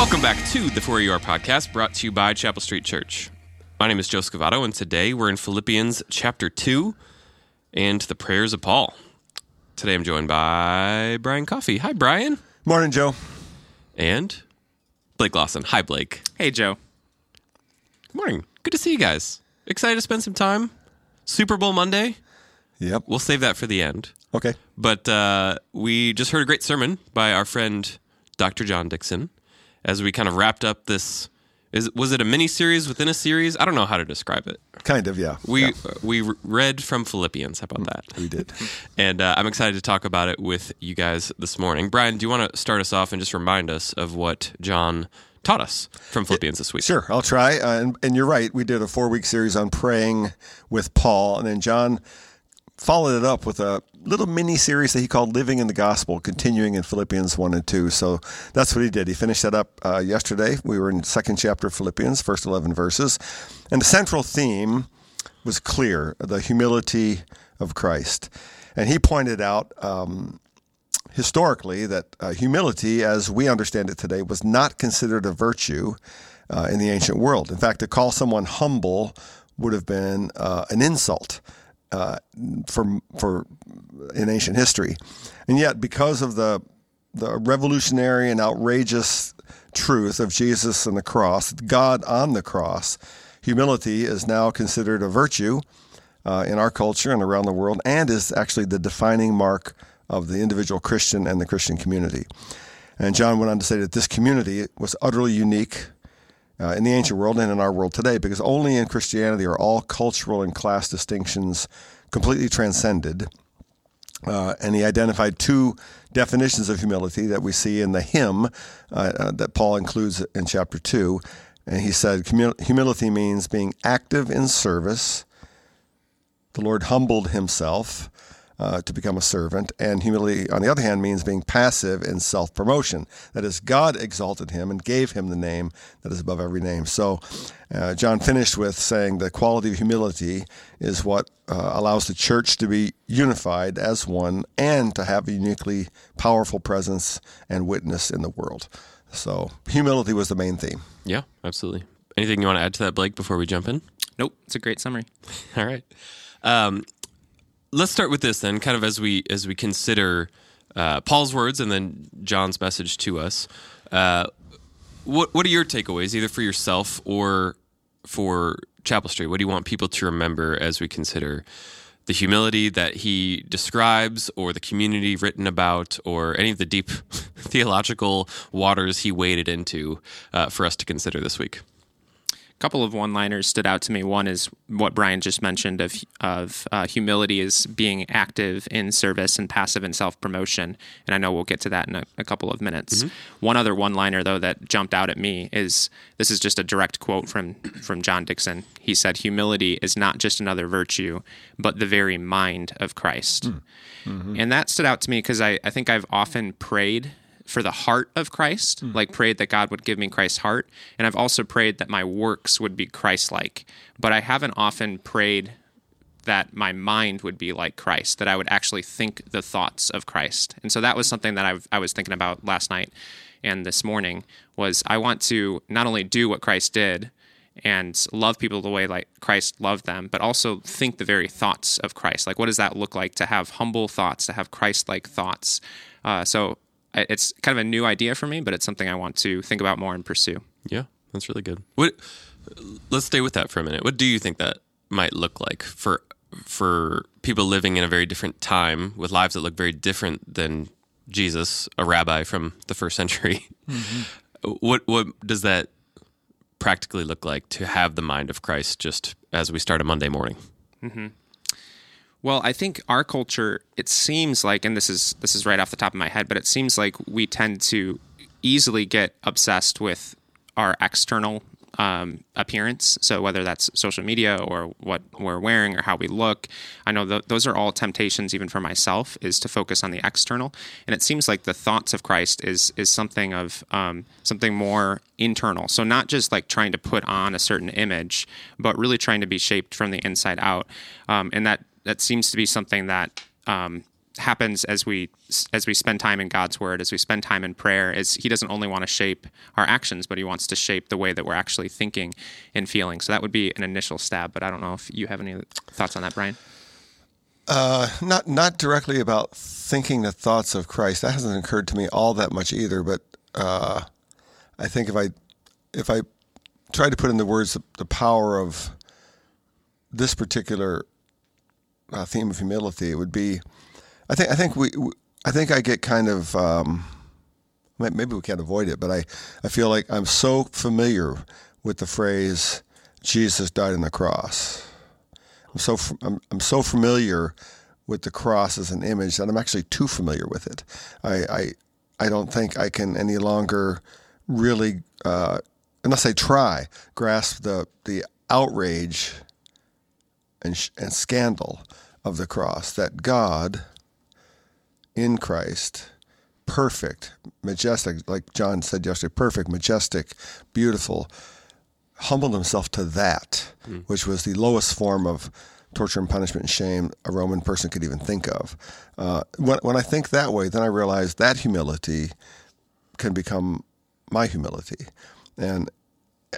Welcome back to the For You Are podcast, brought to you by Chapel Street Church. My name is Joe Scavato, and today we're in Philippians chapter 2 and the prayers of Paul. Today I'm joined by Brian Coffey. Hi, Brian. Morning, Joe. And Blake Lawson. Hi, Blake. Hey, Joe. Good morning. Good to see you guys. Excited to spend some time. Super Bowl Monday. Yep. We'll save that for the end. Okay. But uh, we just heard a great sermon by our friend Dr. John Dixon as we kind of wrapped up this. Is was it a mini series within a series? I don't know how to describe it. Kind of, yeah. We Yeah, uh, we read from Philippians. How about that? we did. And uh, I'm excited to talk about it with you guys this morning. Brian, do you want to start us off and just remind us of what John taught us from Philippians this week? Sure, I'll try. Uh, and, and you're right. We did a four week series on praying with Paul, and then John followed it up with a little mini series that he called Living in the Gospel, continuing in Philippians 1 and 2. So that's what he did. He finished that up uh, yesterday. We were in second chapter of Philippians, first 11 verses. And the central theme was clear the humility of Christ. And he pointed out um, historically that uh, humility, as we understand it today, was not considered a virtue uh, in the ancient world. In fact, to call someone humble would have been uh, an insult uh, for for in ancient history, and yet because of the the revolutionary and outrageous truth of Jesus and the cross, God on the cross, humility is now considered a virtue uh, in our culture and around the world, and is actually the defining mark of the individual Christian and the Christian community. And John went on to say that this community was utterly unique uh, in the ancient world and in our world today, because only in Christianity are all cultural and class distinctions completely transcended. Uh, and he identified two definitions of humility that we see in the hymn uh, uh, that Paul includes in chapter 2. And he said, humility means being active in service. The Lord humbled himself uh, to become a servant. And humility, on the other hand, means being passive in self promotion. That is, God exalted him and gave him the name that is above every name. So, uh, John finished with saying the quality of humility is what uh, allows the church to be unified as one and to have a uniquely powerful presence and witness in the world. So, humility was the main theme. Yeah, absolutely. Anything you want to add to that, Blake, before we jump in? Nope, it's a great summary. All right. Um, let's start with this then, kind of as we as we consider uh, Paul's words and then John's message to us. Uh, what what are your takeaways, either for yourself or for Chapel Street? What do you want people to remember as we consider the humility that he describes, or the community written about, or any of the deep theological waters he waded into uh, for us to consider this week? A couple of one-liners stood out to me. One is what Brian just mentioned of of uh, humility is being active in service and passive in self-promotion, and I know we'll get to that in a, a couple of minutes. Mm-hmm. One other one-liner though that jumped out at me is this is just a direct quote from from John Dixon. He said, "Humility is not just another virtue, but the very mind of Christ," mm. mm-hmm. and that stood out to me because I, I think I've often prayed for the heart of Christ, like prayed that God would give me Christ's heart. And I've also prayed that my works would be Christ like. But I haven't often prayed that my mind would be like Christ, that I would actually think the thoughts of Christ. And so that was something that I've, I was thinking about last night and this morning was I want to not only do what Christ did and love people the way like Christ loved them, but also think the very thoughts of Christ. Like, what does that look like to have humble thoughts, to have Christ-like thoughts? Uh, so it's kind of a new idea for me, but it's something I want to think about more and pursue. Yeah, that's really good. What? Let's stay with that for a minute. What do you think that might look like for for people living in a very different time with lives that look very different than Jesus, a rabbi from the first century? Mm-hmm. What what does that practically look like to have the mind of Christ just as we start a Monday morning? Mm-hmm. Well, I think our culture, it seems like, and this is this is right off the top of my head, but it seems like we tend to easily get obsessed with our external um, appearance. So whether that's social media or what we're wearing or how we look, I know th- those are all temptations, even for myself, is to focus on the external. And it seems like the thoughts of Christ is is something of um, something more internal. So not just like trying to put on a certain image, but really trying to be shaped from the inside out. Um, and that that seems to be something that um, happens as we as we spend time in God's word, as we spend time in prayer, is He doesn't only want to shape our actions, but He wants to shape the way that we're actually thinking and feeling. So that would be an initial stab. But I don't know if you have any thoughts on that, Brian. Uh, not not directly about thinking the thoughts of Christ. That hasn't occurred to me all that much either. But uh, I think if I if I try to put in the words the power of this particular uh, theme of humility, it would be. I think I think we I think I get kind of um, maybe we can't avoid it, but I I feel like I'm so familiar with the phrase Jesus died on the cross. I'm so I'm, I'm so familiar with the cross as an image that I'm actually too familiar with it. I I, I don't think I can any longer really, uh, unless I try, grasp the the outrage and, and scandal of the cross that God in Christ, perfect, majestic, like John said yesterday, perfect, majestic, beautiful, humbled himself to that, mm. which was the lowest form of torture and punishment and shame a Roman person could even think of. Uh, when, when I think that way, then I realize that humility can become my humility and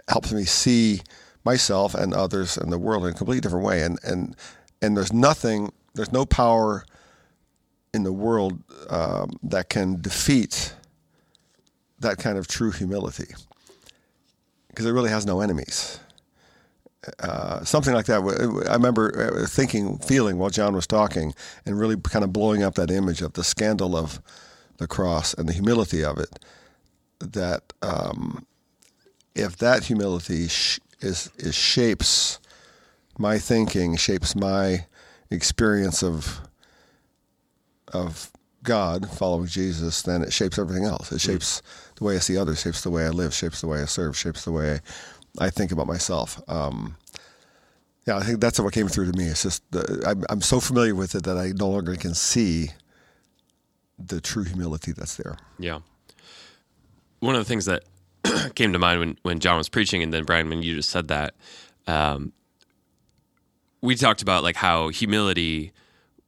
helps me see myself and others and the world in a completely different way. And, and, and there's nothing, there's no power in the world um, that can defeat that kind of true humility because it really has no enemies. Uh, something like that. I remember uh, thinking, feeling while John was talking, and really kind of blowing up that image of the scandal of the cross and the humility of it. That um, if that humility sh- is, is shapes my thinking, shapes my experience of of God, following Jesus, then it shapes everything else. It shapes the way I see others, shapes the way I live, shapes the way I serve, shapes the way I, I think about myself. Um, yeah, I think that's what came through to me. It's just the, I'm, I'm so familiar with it that I no longer can see the true humility that's there. Yeah. One of the things that came to mind when, when John was preaching, and then Brian, when you just said that, um, we talked about like how humility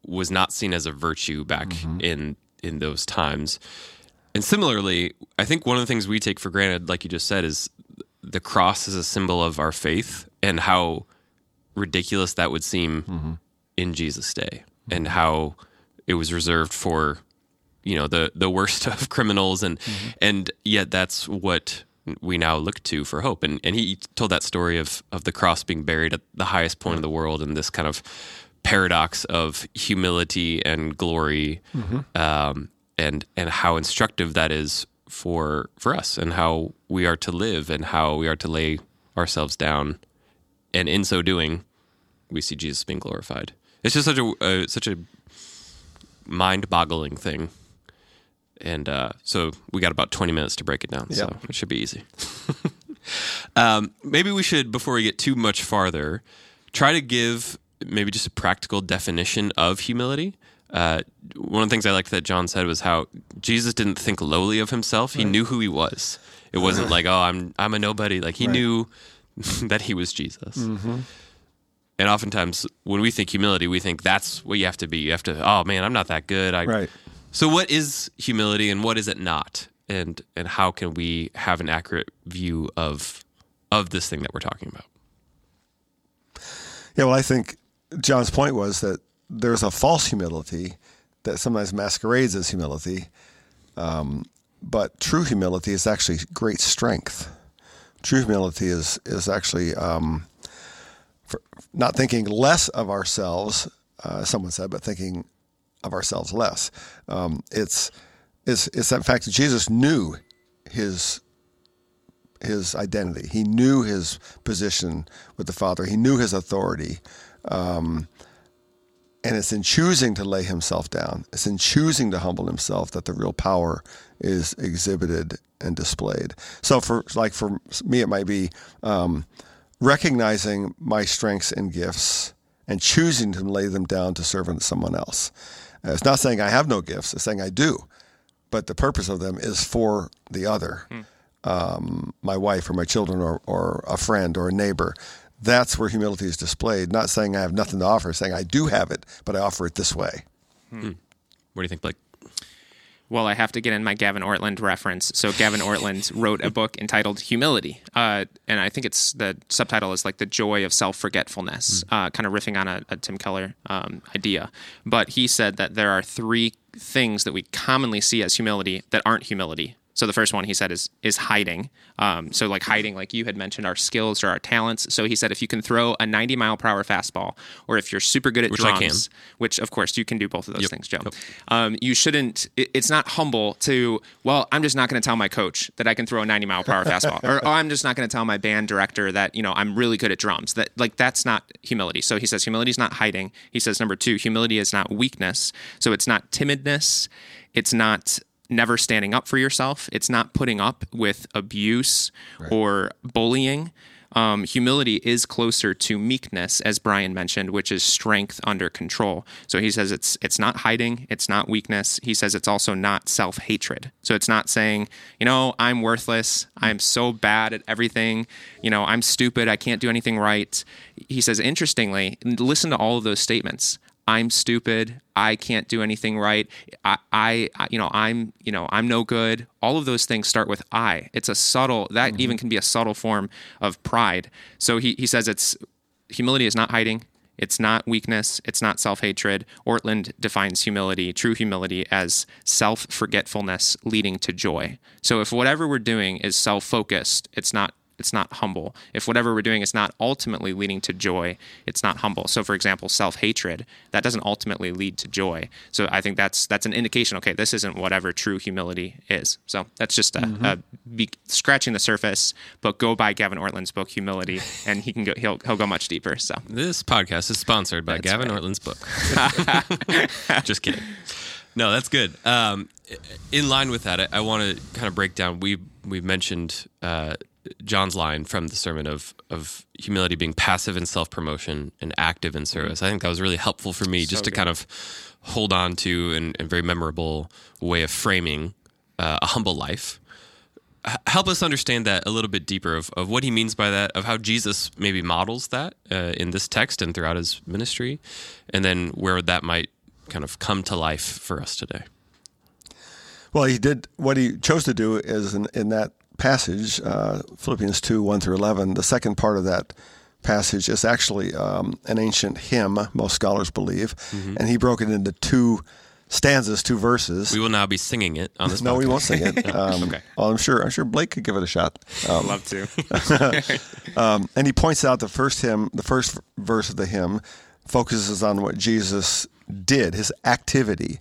was not seen as a virtue back mm-hmm. in in those times. And similarly, I think one of the things we take for granted, like you just said, is the cross is a symbol of our faith and how ridiculous that would seem mm-hmm. in Jesus' day, and how it was reserved for you know the the worst of criminals, and mm-hmm. and yet that's what we now look to for hope. And and he told that story of of the cross being buried at the highest point of the world, and this kind of paradox of humility and glory, mm-hmm. um, and and how instructive that is for for us, and how we are to live, and how we are to lay ourselves down and in so doing, we see Jesus being glorified. It's just such a uh, such a mind-boggling thing. And uh, so we got about 20 minutes to break it down. Yep. So it should be easy. um, maybe we should, before we get too much farther, try to give maybe just a practical definition of humility. Uh, one of the things I liked that John said was how Jesus didn't think lowly of himself. He right. knew who he was. It wasn't like, oh, I'm I'm a nobody. Like he right. knew that he was Jesus. Mm-hmm. And oftentimes, when we think humility, we think that's what you have to be. You have to, oh man, I'm not that good. I, right. So, what is humility, and what is it not, and and how can we have an accurate view of of this thing that we're talking about? Yeah, well, I think John's point was that there's a false humility that sometimes masquerades as humility, um, but true humility is actually great strength true humility is is actually um, not thinking less of ourselves, uh, someone said, but thinking of ourselves less. Um, it's it's it's that fact that Jesus knew his his identity. He knew his position with the Father. He knew his authority. Um, and it's in choosing to lay himself down, it's in choosing to humble himself that the real power is exhibited and displayed. So, for like for me, it might be um, recognizing my strengths and gifts and choosing to lay them down to serve someone else. Uh, it's not saying I have no gifts, it's saying I do, but the purpose of them is for the other. Hmm. Um, my wife or my children or, or a friend or a neighbor that's where humility is displayed. Not saying I have nothing to offer, saying I do have it, but I offer it this way. Hmm. What do you think, Blake? Well, I have to get in my Gavin Ortlund reference. So Gavin Ortlund wrote a book entitled Humility, uh, and I think it's the subtitle is like the joy of self forgetfulness, uh, kind of riffing on a, a Tim Keller um, idea. But he said that there are three things that we commonly see as humility that aren't humility. So the first one he said is is hiding. Um, so like hiding, like you had mentioned, our skills or our talents. So he said if you can throw a 90 mile per hour fastball, or if you're super good at Which drums, which of course you can do both of those Yep. things, Joe. Um, you shouldn't. It, it's not humble to. Well, I'm just not going to tell my coach that I can throw a 90 mile per hour fastball, or oh, I'm just not going to tell my band director that you know I'm really good at drums. That like that's not humility. So he says humility is not hiding. He says number two, humility is not weakness. So it's not timidness. It's not never standing up for yourself. It's not putting up with abuse or bullying. Um, humility is closer to meekness, as Brian mentioned, which is strength under control. So he says it's it's not hiding, it's not weakness. He says it's also not self hatred. So it's not saying, you know, I'm worthless, I'm so bad at everything, you know, I'm stupid, I can't do anything right. He says, interestingly, listen to all of those statements. I'm stupid. I can't do anything right. I, I, you know, I'm, you know, I'm no good. All of those things start with I. It's a subtle, that mm-hmm. even can be a subtle form of pride. So he, he says it's humility is not hiding. It's not weakness. It's not self hatred. Ortlund defines humility, true humility, as self forgetfulness leading to joy. So if whatever we're doing is self focused, it's not it's not humble. If whatever we're doing is not ultimately leading to joy, it's not humble. So, for example, self-hatred that doesn't ultimately lead to joy. So, I think that's that's an indication. Okay, this isn't whatever true humility is. So, that's just a, a be, scratching the surface. But go buy Gavin Ortlund's book, Humility, and he can go. He'll he'll go much deeper. So, This podcast is sponsored by Gavin right. Ortlund's book. Just kidding. No, that's good. Um, in line with that, I, I want to kind of break down. We we mentioned uh, John's line from the sermon of of humility being passive in self promotion and active in service. I think that was really helpful for me just to good. kind of hold on to and, and very memorable way of framing uh, a humble life h- help us understand that a little bit deeper of, of what he means by that, of how Jesus maybe models that uh, in this text and throughout his ministry, and then where that might kind of come to life for us today. Well, he did what he chose to do is in, in that passage, uh, Philippians 2 1 through 11. The second part of that passage is actually um, an ancient hymn, most scholars believe, and he broke it into two stanzas, two verses. We will now be singing it on this. no, we podcast. won't sing it. Um, Okay. well, I'm sure. I'm sure Blake could give it a shot. Um, love to. um, and he points out the first hymn, the first verse of the hymn, focuses on what Jesus did, his activity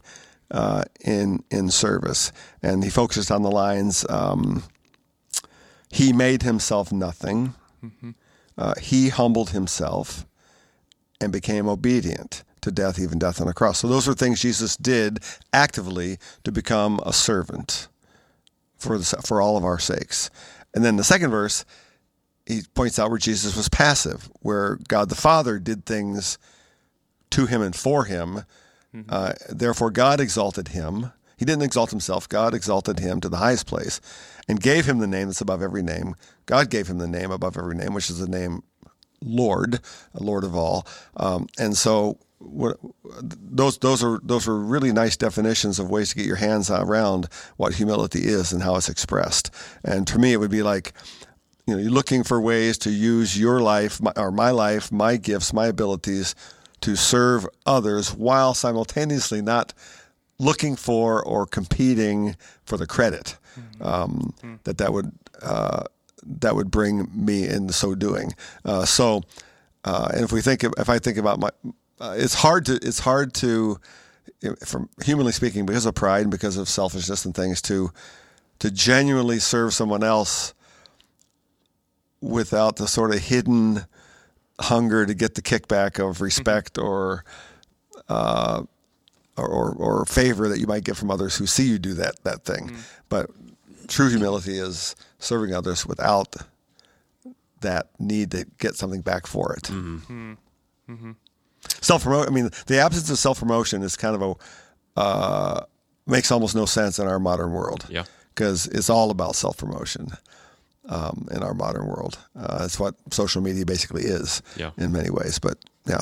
uh, in in service, and he focuses on the lines. Um, he made himself nothing. Uh, he humbled himself and became obedient to death, even death on a cross. So those are things Jesus did actively to become a servant for the, for all of our sakes. And then the second verse, he points out where Jesus was passive, where God the Father did things to him and for him. Uh, therefore, God exalted him. He didn't exalt himself. God exalted him to the highest place and gave him the name that's above every name. God gave him the name above every name, which is the name Lord, Lord of all. Um, and so what, those those are those are really nice definitions of ways to get your hands around what humility is and how it's expressed. And to me, it would be like you know, you're looking for ways to use your life my, or my life, my gifts, my abilities to serve others while simultaneously not looking for or competing for the credit um, that that would uh, that would bring me in so doing. Uh, so, uh, and if we think, if I think about my, uh, it's hard to it's hard to, from humanly speaking, because of pride and because of selfishness and things, to to genuinely serve someone else without the sort of hidden hunger to get the kickback of respect or, uh, or, or or favor that you might get from others who see you do that that thing. But true humility is serving others without that need to get something back for it. Self promote. I mean, the absence of self promotion is kind of a uh, makes almost no sense in our modern world. Yeah. because it's all about self promotion um, in our modern world. Uh, that's what social media basically is Yeah. in many ways. But yeah,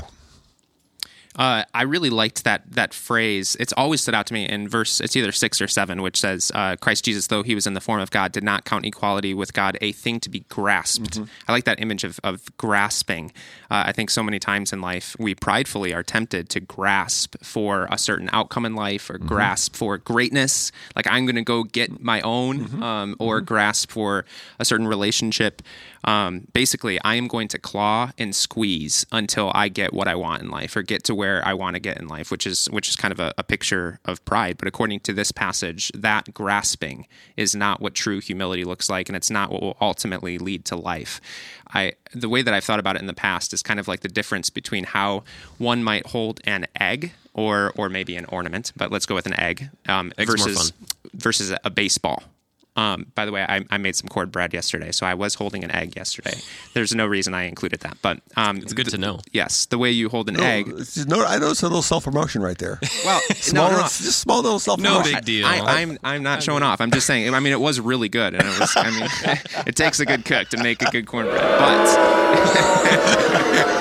Uh, I really liked that that phrase. It's always stood out to me in verse. It's either six or seven, which says, uh, "Christ Jesus, though he was in the form of God, did not count equality with God a thing to be grasped." Mm-hmm. I like that image of of grasping. Uh, I think so many times in life we pridefully are tempted to grasp for a certain outcome in life, or Mm-hmm. grasp for greatness. Like I'm going to go get my own, Mm-hmm. um, or grasp for a certain relationship. Um, basically, I am going to claw and squeeze until I get what I want in life, or get to where I want to get in life, which is which is kind of a, a picture of pride. But according to this passage, that grasping is not what true humility looks like, and it's not what will ultimately lead to life. I the way that I've thought about it in the past is kind of like the difference between how one might hold an egg or or maybe an ornament, but let's go with an egg um, versus versus a baseball. Um, by the way, I, I made some cornbread yesterday, so I was holding an egg yesterday. There's no reason I included that, but um, It's good to know. yes, the way you hold an Oh, egg. just- no, I noticed a little self promotion right there. Well, Small, no, no, no. just small little self promotion. No big deal. I, I'm I'm not showing off. I'm just saying. I mean, it was really good, and it was. I mean, it takes a good cook to make a good cornbread, but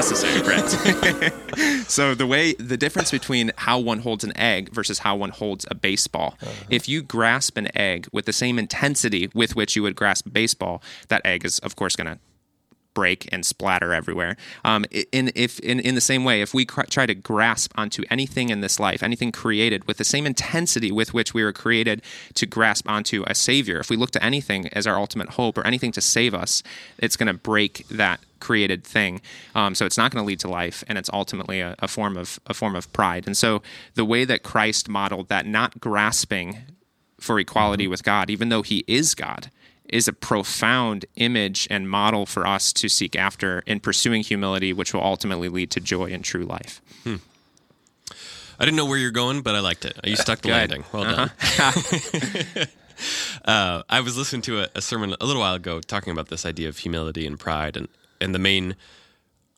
unnecessary, Brett. so the way the difference between how one holds an egg versus how one holds a baseball. Uh-huh. If you grasp an egg with the same intensity with which you would grasp a baseball, that egg is of course going to break and splatter everywhere. Um, in if in, in the same way, if we cr- try to grasp onto anything in this life, anything created with the same intensity with which we were created to grasp onto a savior, if we look to anything as our ultimate hope or anything to save us, it's going to break that created thing. Um, so it's not going to lead to life, and it's ultimately a, a form of a form of pride. And so the way that Christ modeled that, not grasping for equality with God, even though He is God is a profound image and model for us to seek after in pursuing humility, which will ultimately lead to joy and true life. I didn't know where you're going, but I liked it. You stuck the Good. landing. Well done. uh, I was listening to a, a sermon a little while ago talking about this idea of humility and pride, and and the main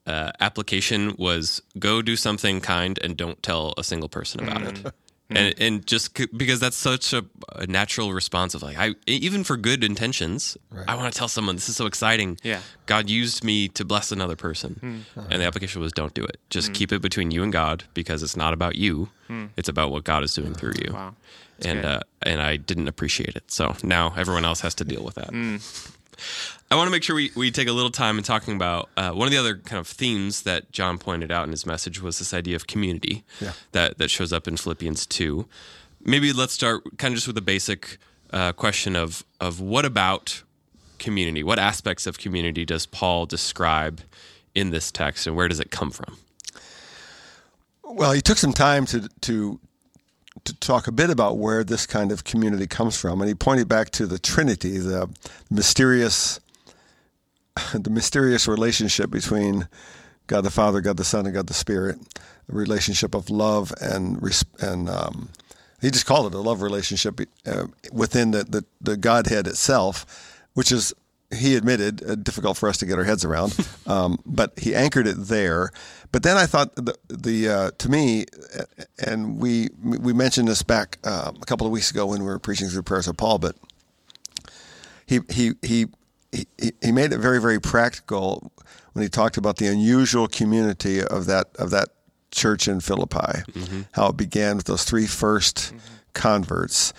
uh, application was go do something kind and don't tell a single person about it. Mm-hmm. And, and just c- because that's such a, a natural response of like I even for good intentions I want to tell someone this is so exciting. Yeah. God used me to bless another person. Hmm. And the application was don't do it. Just hmm. keep it between you and God because it's not about you. Hmm. It's about what God is doing through you. Wow. and uh, and I didn't appreciate it. So now everyone else has to deal with that. I want to make sure we, we take a little time in talking about uh, one of the other kind of themes that John pointed out in his message was this idea of community Yeah. that that shows up in Philippians two. Maybe let's start kind of just with a basic uh, question of of what about community? What aspects of community does Paul describe in this text, and where does it come from? Well, he took some time to to to talk a bit about where this kind of community comes from, and he pointed back to the Trinity, the mysterious, the mysterious relationship between God the Father, God the Son, and God the Spirit, a relationship of love and and um, he just called it a love relationship uh, within the, the the Godhead itself, which is he admitted uh, difficult for us to get our heads around, um, but he anchored it there. But then I thought the, the uh, to me, and we we mentioned this back uh, a couple of weeks ago when we were preaching through prayers of Paul, but he he he he, he made it very very practical when he talked about the unusual community of that of that church in Philippi, how it began with those three 1st converts.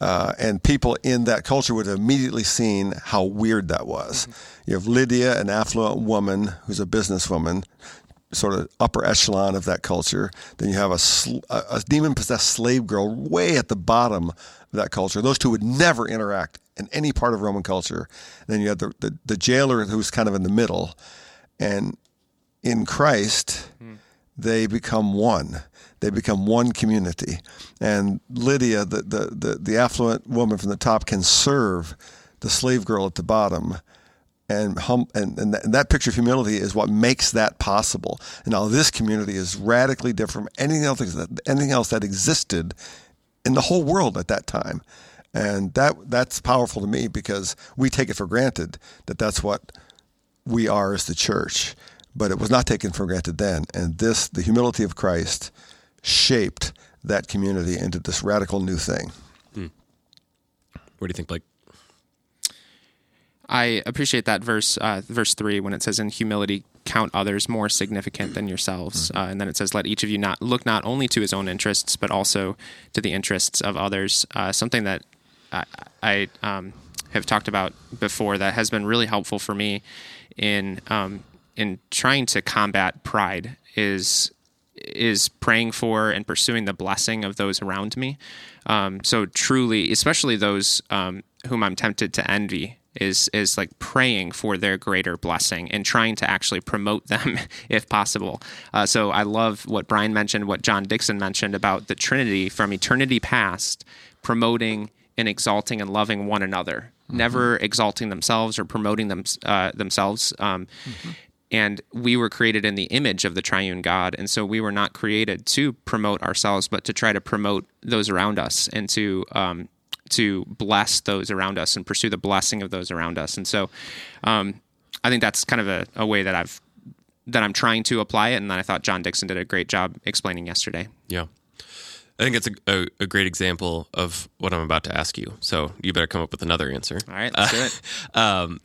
Uh, and people in that culture would have immediately seen how weird that was. You have Lydia, an affluent woman who's a businesswoman, sort of upper echelon of that culture. Then you have a, sl- a a demon-possessed slave girl way at the bottom of that culture. Those two would never interact in any part of Roman culture. then you have the, the, the jailer who's kind of in the middle. And in Christ, they become one. They become one community. And Lydia, the, the, the, the affluent woman from the top, can serve the slave girl at the bottom. And, hum, and, and, that, and that picture of humility is what makes that possible. And now this community is radically different from anything else that, anything else that existed in the whole world at that time. And that that's powerful to me because we take it for granted that that's what we are as the church, but it was not taken for granted then. And this, the humility of Christ, shaped that community into this radical new thing. What do you think, Blake? I appreciate that verse, uh, verse three, when it says, "In humility count others more significant than yourselves. Uh, and then it says, "Let each of you not look not only to his own interests, but also to the interests of others." Uh, something that I, I um, have talked about before that has been really helpful for me in um, in trying to combat pride is is praying for and pursuing the blessing of those around me. Um, so truly, especially those um, whom I'm tempted to envy, is is like praying for their greater blessing and trying to actually promote them if possible. Uh, so I love what Brian mentioned, what John Dixon mentioned about the Trinity from eternity past, promoting and exalting and loving one another, mm-hmm. never exalting themselves or promoting them uh, themselves. Um, mm-hmm. And we were created in the image of the triune God. And so we were not created to promote ourselves, but to try to promote those around us and to um, to bless those around us and pursue the blessing of those around us. And so um, I think that's kind of a, a, way that I've that I'm trying to apply it. And then I thought John Dixon did a great job explaining yesterday. Yeah. I think it's a, a, a, great example of what I'm about to ask you. So you better come up with another answer. All right, let's uh, do it. Um,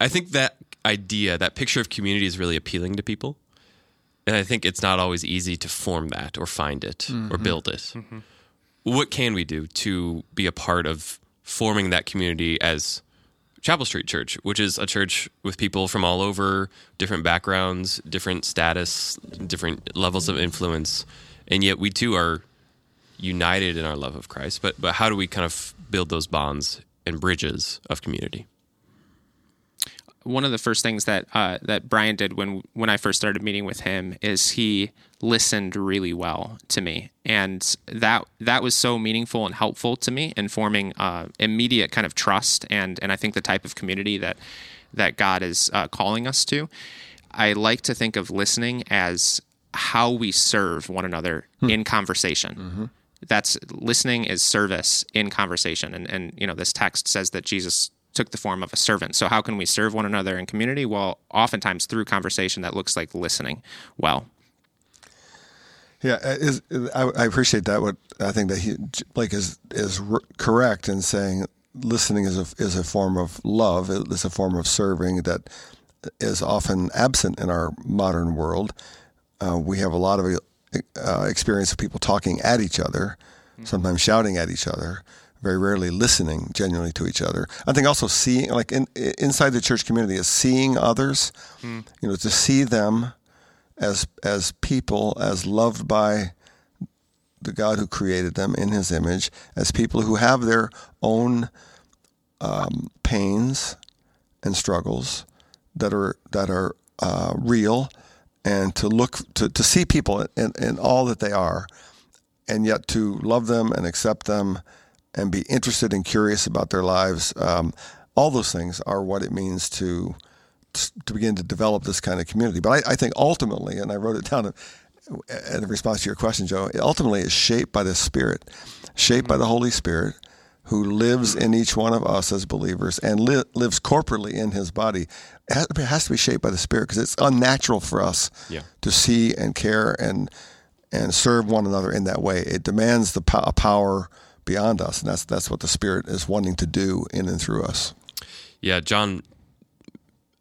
I think that idea, that picture of community is really appealing to people. And I think it's not always easy to form that or find it mm-hmm. or build it. Mm-hmm. What can we do to be a part of forming that community as Chapel Street Church, which is a church with people from all over, different backgrounds, different status, different levels of influence, and yet we too are united in our love of Christ. But but how do we kind of build those bonds and bridges of community? One of the first things that uh, that Brian did when when I first started meeting with him is he listened really well to me, and that that was so meaningful and helpful to me in forming uh, immediate kind of trust and and I think the type of community that that God is uh, calling us to. I like to think of listening as how we serve one another hmm. in conversation. Mm-hmm. That's listening is service in conversation, and and you know this text says that Jesus took the form of a servant. So how can we serve one another in community? Well, oftentimes through conversation that looks like listening well. Yeah, uh, is, I, I, appreciate that. What I think that he, Blake is is correct in saying listening is a is a form of love. It's a form of serving that is often absent in our modern world. Uh, we have a lot of uh, experience of people talking at each other, mm-hmm. sometimes shouting at each other very rarely listening genuinely to each other. I think also seeing, like in, inside the church community, is seeing others. Mm. You know, to see them as as people, as loved by the God who created them in His image, as people who have their own um, pains and struggles that are that are uh, real, and to look to, to see people in, in all that they are, and yet to love them and accept them and be interested and curious about their lives. Um, all those things are what it means to to begin to develop this kind of community. But I, I think ultimately, and I wrote it down in, response to your question, Joe. Ultimately, is shaped by the Spirit, shaped by the Holy Spirit, who lives in each one of us as believers and li- lives corporately in His body. It has to be shaped by the Spirit because it's unnatural for us yeah. to see and care and and serve one another in that way. It demands the po- power beyond us, and that's that's what the Spirit is wanting to do in and through us. Yeah, John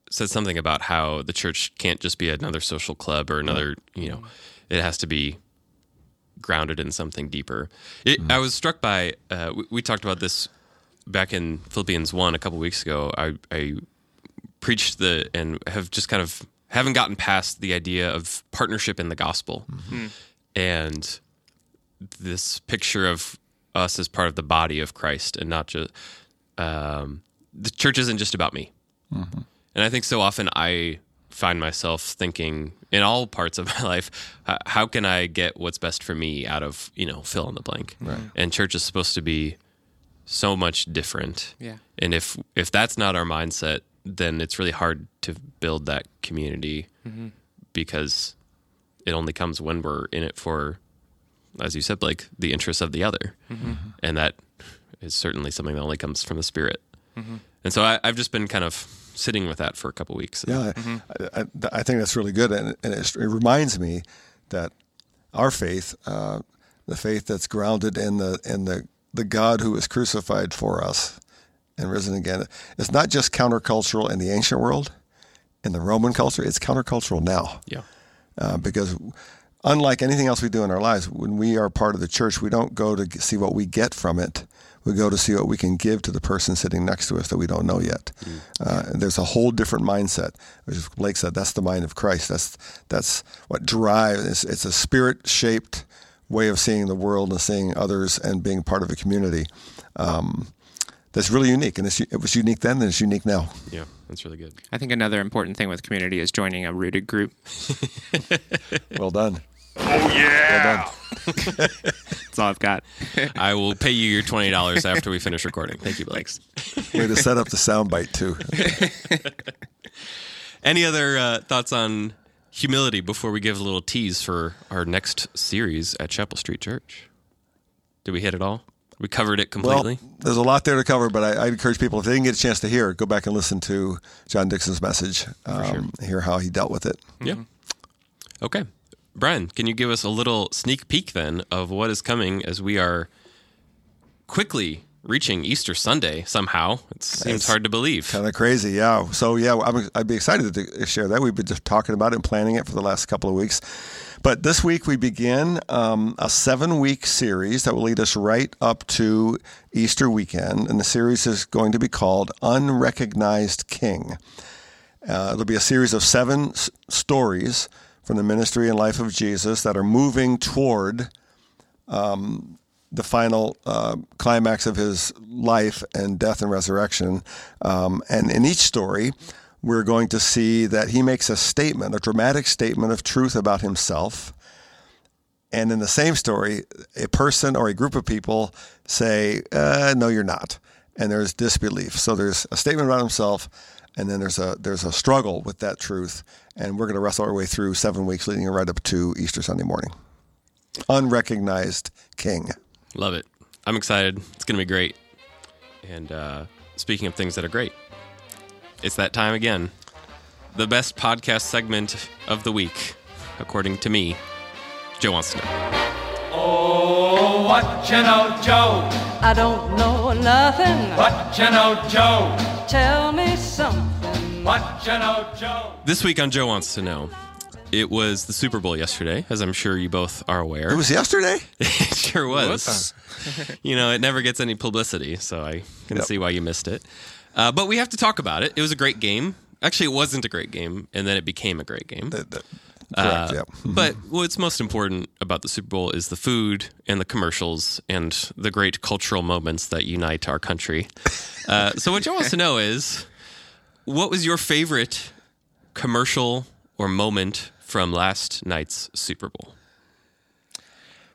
said something about how the church can't just be another social club or another, you know, it has to be grounded in something deeper. It, mm-hmm. I was struck by uh, we, we, talked about this back in Philippians one a couple weeks ago. I, I preached the and have just kind of haven't gotten past the idea of partnership in the gospel mm-hmm. and this picture of us as part of the body of Christ and not just um, the church isn't just about me. Mm-hmm. And I think so often I find myself thinking in all parts of my life, how can I get what's best for me out of, you know, fill in the blank. Right. And church is supposed to be so much different. Yeah. And if if that's not our mindset, then it's really hard to build that community mm-hmm. because it only comes when we're in it for as you said, like the interests of the other, mm-hmm. and that is certainly something that only comes from the spirit. Mm-hmm. And so I, have just been kind of sitting with that for a couple weeks. Yeah, mm-hmm. I, I, I, think that's really good, and, and it, it, reminds me that our faith, uh, the faith that's grounded in the in the the God who was crucified for us and risen again, it's not just countercultural in the ancient world in the Roman culture, it's countercultural now Yeah. uh, because unlike anything else we do in our lives, when we are part of the church, we don't go to see what we get from it. We go to see what we can give to the person sitting next to us that we don't know yet. Uh, and there's a whole different mindset. which Blake said, that's the mind of Christ. That's that's what drives. It's, it's a spirit-shaped way of seeing the world and seeing others and being part of a community. Um, that's really unique, and it's, it was unique then, and it's unique now. Yeah. That's really good. I think another important thing with community is joining a rooted group. Well done. That's all I've got. I will pay you your twenty dollars after we finish recording. Thank you, Blake. Way to set up the soundbite too. Any other uh, thoughts on humility before we give a little tease for our next series at Chapel Street Church? Did we hit it all? We covered it completely. Well, there's a lot there to cover, but I, I encourage people if they didn't get a chance to hear, it, go back and listen to John Dixon's message. Um, Hear how he dealt with it. yeah. Okay. Brian, can you give us a little sneak peek then of what is coming as we are quickly reaching Easter Sunday somehow? It seems It's hard to believe. Kind of crazy, yeah. So yeah, I'm, I'd be excited to share that. We've been just talking about it and planning it for the last couple of weeks. But this week we begin um, a seven-week series that will lead us right up to Easter weekend, and the series is going to be called "Unrecognized King." Uh, it'll be a series of seven s- stories from the ministry and life of Jesus that are moving toward um, the final uh, climax of his life and death and resurrection. Um, and in each story, we're going to see that he makes a statement, a dramatic statement of truth about himself. And in the same story, a person or a group of people say, uh, "No, you're not," and there's disbelief. So there's a statement about himself, and then there's a there's a struggle with that truth. And we're going to wrestle our way through seven weeks, leading right up to Easter Sunday morning. Unrecognized King. Love it. I'm excited. It's going to be great. And uh, speaking of things that are great, it's that time again. The best podcast segment of the week, according to me. Joe wants to know. Oh, what you know, Joe? I don't know nothing. What you know, Joe? Tell me something. What you know, Joe? This week on Joe Wants to Know, it was the Super Bowl yesterday, as I'm sure you both are aware. It was yesterday. it sure was. you know, it never gets any publicity, so I can Yep. see why you missed it. Uh, but we have to talk about it. It was a great game. Actually, it wasn't a great game, and then it became a great game. That- that- Uh, correct. yeah. But what's most important about the Super Bowl is the food and the commercials and the great cultural moments that unite our country. Uh, so, what Joe wants to know is what was your favorite commercial or moment from last night's Super Bowl?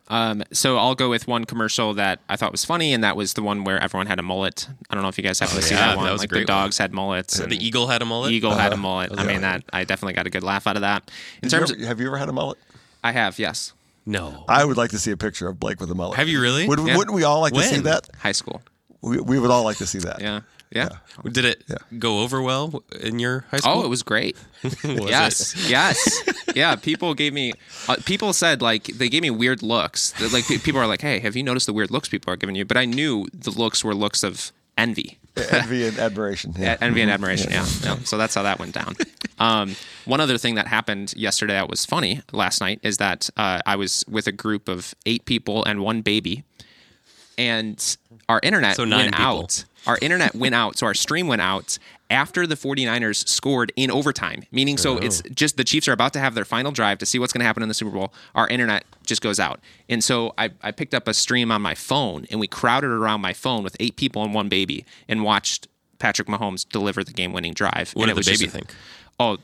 Um, so I'll go with one commercial that I thought was funny, and that was the one where everyone had a mullet. I don't know if you guys have to see Oh, yeah, that one. that was a like great the one. dogs had mullets. and The eagle had a mullet. Eagle had a mullet. I mean, that I definitely got a good laugh out of that. In Did you terms, ever- of, have you ever had a mullet? I have yes, No. I would like to see a picture of Blake with a mullet. Have you really? Would, Yeah. Wouldn't we all like to see that? high school. We, we would all like to see that. Yeah, yeah. Did it go over well in your high school? Oh, it was great. yes, yes, yeah. People gave me. Uh, people said like they gave me weird looks. Like people are like, "Hey, have you noticed the weird looks people are giving you?" But I knew the looks were looks of envy. Envy and admiration. Yeah. envy and admiration. Yeah. yeah. So that's how that went down. Um, one other thing that happened yesterday that was funny last night is that uh, I was with a group of eight people and one baby, and our internet So went people. out. Our internet went out, so our stream went out after the 49ers scored in overtime. Meaning, so it's oh. just the Chiefs are about to have their final drive to see what's going to happen in the Super Bowl. Our internet just goes out. And so I, I picked up a stream on my phone and we crowded around my phone with eight people and one baby and watched Patrick Mahomes deliver the game winning drive. What And did it the was baby just- think? Oh,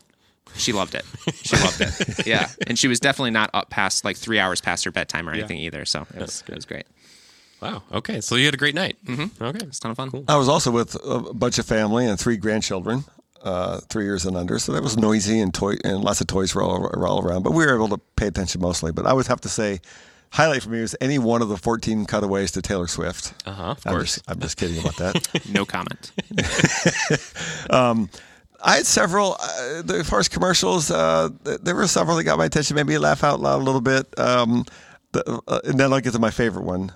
she loved it. She loved it. Yeah. And she was definitely not up past like three hours past her bedtime or anything either. So it was, it was great. Wow. Okay. So you had a great night. Mm-hmm. Okay. It's kind of fun. I was also with a bunch of family and three grandchildren, uh, three years and under. So that was noisy and toy and lots of toys were all, were all around. But we were able to pay attention mostly. But I would have to say, highlight for me was any one of the 14 cutaways to Taylor Swift. Uh huh. Of I'm course. just, I'm just kidding about that. No comment. um, I had several. Uh, the first commercials, uh, there were several that got my attention, made me laugh out loud a little bit. Um, the, uh, and then I'll get to my favorite one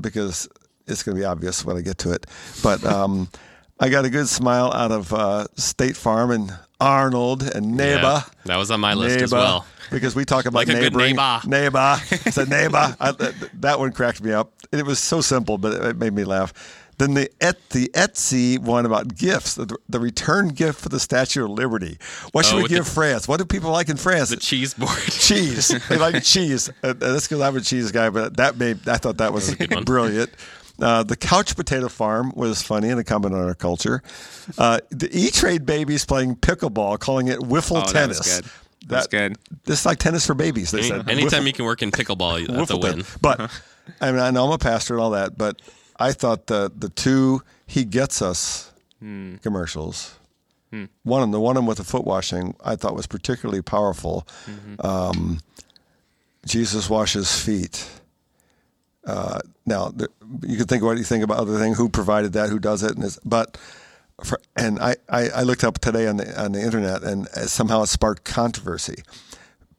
because it's going to be obvious when I get to it. But um, I got a good smile out of uh, State Farm and Arnold and Neba. Yeah, that was on my list as well. Because we talk about Like a good neighboring. neighbor. Neighbor. It's a neighbor. I, that one cracked me up. It was so simple, but it made me laugh. Then the et, the Etsy one about gifts, the, the return gift for the Statue of Liberty. What should Oh, we give the- France? What do people like in France? The cheese board. cheese. They like cheese. Uh, that's because I'm a cheese guy, but that made I thought that was brilliant. Uh, the couch potato farm was funny and a comment on our culture. Uh, the E Trade babies playing pickleball, calling it wiffle Oh, tennis. That was good. This is like tennis for babies. They Any, said. anytime Wiffle- you can work in pickleball, that's a win. But I mean, I know I'm a pastor and all that, but I thought that the two he gets us Hmm. commercials. One of them, the one of them with the foot washing, I thought was particularly powerful. Mm-hmm. Um, Jesus washes feet. Uh, now the, you can think what you think about other things. Who provided that? Who does it? And but for, and I, I, I looked up today on the on the internet, and uh, somehow it sparked controversy.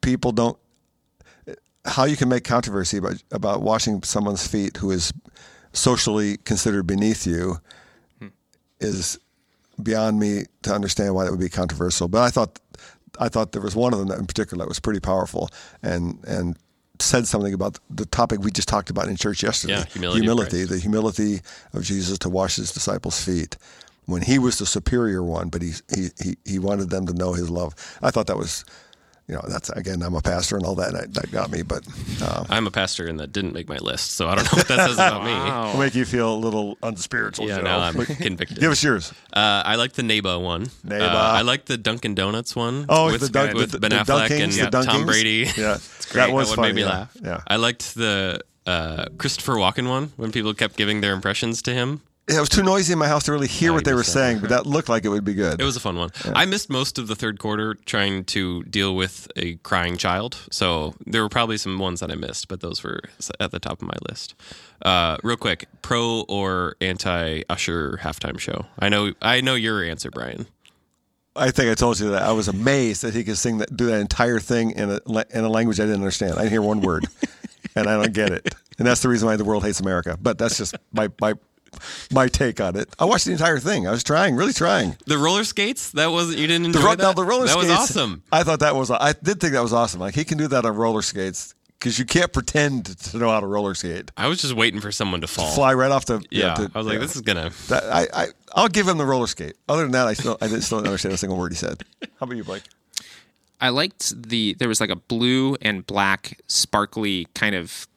People don't how you can make controversy about about washing someone's feet who is socially considered beneath you is beyond me to understand why that would be controversial. But I thought I thought there was one of them that in particular that was pretty powerful and and said something about the topic we just talked about in church yesterday. Yeah, humility humility the humility of Jesus to wash his disciples' feet when he was the superior one, but he he, he wanted them to know his love. I thought that was. You know, that's again. I'm a pastor and all that. And that, that got me, but uh, I'm a pastor and that didn't make my list, so I don't know what that says about me. it'll make you feel a little unspiritual. Yeah, Joe. now I'm convicted. Give us yours. Uh, I like the Neba one. Neighbor. Uh, I like the Dunkin' Donuts one. Oh, with, the dunk- with the- Ben the Affleck Dunkings, and the Tom Dunkings. Brady. Yeah, it's great. that was one funny, made me yeah. laugh. Yeah. I liked the uh, Christopher Walken one when people kept giving their impressions to him. It was too noisy in my house to really hear what they were missed saying, but that looked like it would be good. It was a fun one. I missed most of the third quarter trying to deal with a crying child, so there were probably some ones that I missed, but those were at the top of my list. Uh, real quick, pro or anti Usher halftime show? I know, I know your answer, Brian. I think I told you that I was amazed that he could sing that, do that entire thing in a in a language I didn't understand. I didn't hear one word, and I don't get it. And that's the reason why the world hates America. But that's just my my my take on it. I watched the entire thing. I was trying, really trying. The roller skates? That wasn't you didn't The, enjoy ro- that? now, the roller that skates. was awesome. I thought that was. I did think that was awesome. Like he can do that on roller skates because you can't pretend to know how to roller skate. I was just waiting for someone to fall. Fly right off the. Yeah, to- I was like, yeah. this is gonna. That, I, I I'll give him the roller skate. Other than that, I still I didn't, still don't understand a single word he said. How about you, Blake? I liked the there was like a blue and black sparkly kind of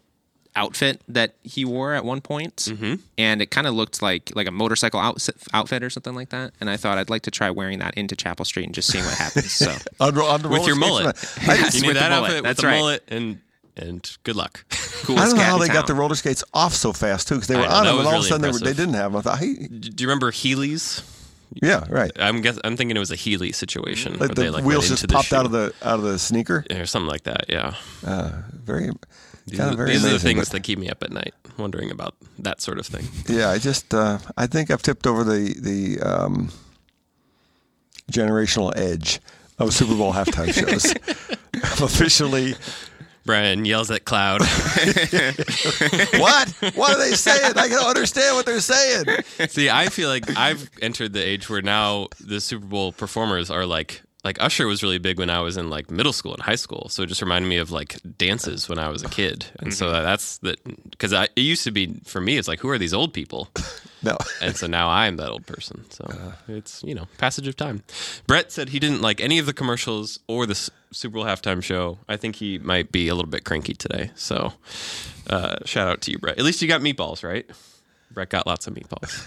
outfit that he wore at one point, mm-hmm. and it kind of looked like like a motorcycle outfit, outfit or something like that. And I thought I'd like to try wearing that into Chapel Street and just seeing what happens. So On, ro- on With your mullet. man. I, Yes, You need with the that mullet. outfit That's with the right. mullet and and good luck. coolest I don't know how in they got the roller skates off so fast too, because they I were know, on them, and was all of a sudden they, were, they didn't have them. I thought, hey, Do you remember Heelys? yeah, right. I'm guess I'm thinking it was a Heely situation Like the they like wheels just popped the out of the out of the sneaker. or something like that. Yeah, Very, these, are- these are the things but- that keep me up at night, wondering about that sort of thing. Yeah, I just uh, I think I've tipped over the the um, generational edge of Super Bowl halftime shows. I'm officially Brian yells at Cloud. what? What are they saying? I don't understand what they're saying. See, I feel like I've entered the age where now the Super Bowl performers are like like Usher was really big when I was in like middle school and high school. So it just reminded me of like dances when I was a kid. And so that's that because it used to be for me. It's like who are these old people? No. And so now I'm that old person. So it's, you know, passage of time. Brett said he didn't like any of the commercials or the S- Super Bowl halftime show. I think he might be a little bit cranky today. So uh, shout out to you, Brett. At least you got meatballs, right? Brett got lots of meatballs.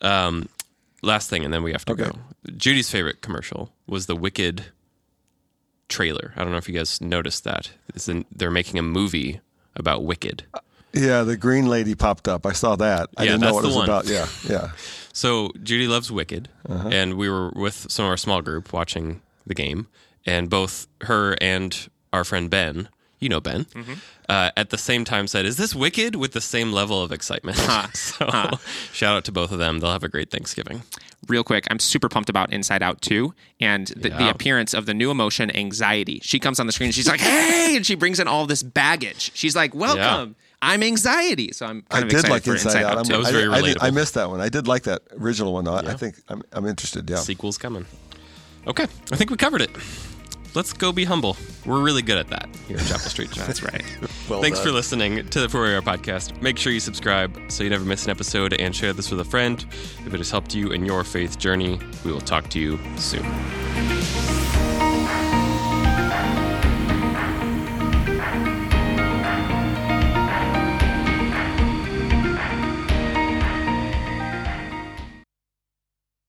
um, last thing, and then we have to Okay. go. Judy's favorite commercial was the Wicked trailer. I don't know if you guys noticed that. In, they're making a movie about Wicked. Yeah, the green lady popped up. I saw that. I Yeah, didn't know what it was one. about. Yeah, yeah. So Judy loves Wicked, Uh-huh. and we were with some of our small group watching the game, and both her and our friend Ben, you know Ben, Mm-hmm. uh, at the same time said, "Is this Wicked?" with the same level of excitement. so shout out to both of them. They'll have a great Thanksgiving. real quick, I'm super pumped about Inside Out 2 and the, the appearance of the new emotion, anxiety. She comes on the screen and she's like, hey, and she brings in all this baggage. She's like, welcome. I'm anxiety. So I'm I kind of did like for Inside, Inside, Out. Out I'm, 2. That was I, very did- I, did- I relatable. missed that one. I did like that original one. though. I think I'm, I'm interested. Yeah. Sequel's coming. Okay, I think we covered it. Let's go be humble. We're really good at that here at Chapel Street. That's right. Well Thanks done. for listening to the For Our podcast. Make sure you subscribe so you never miss an episode and share this with a friend. If it has helped you in your faith journey, we will talk to you soon.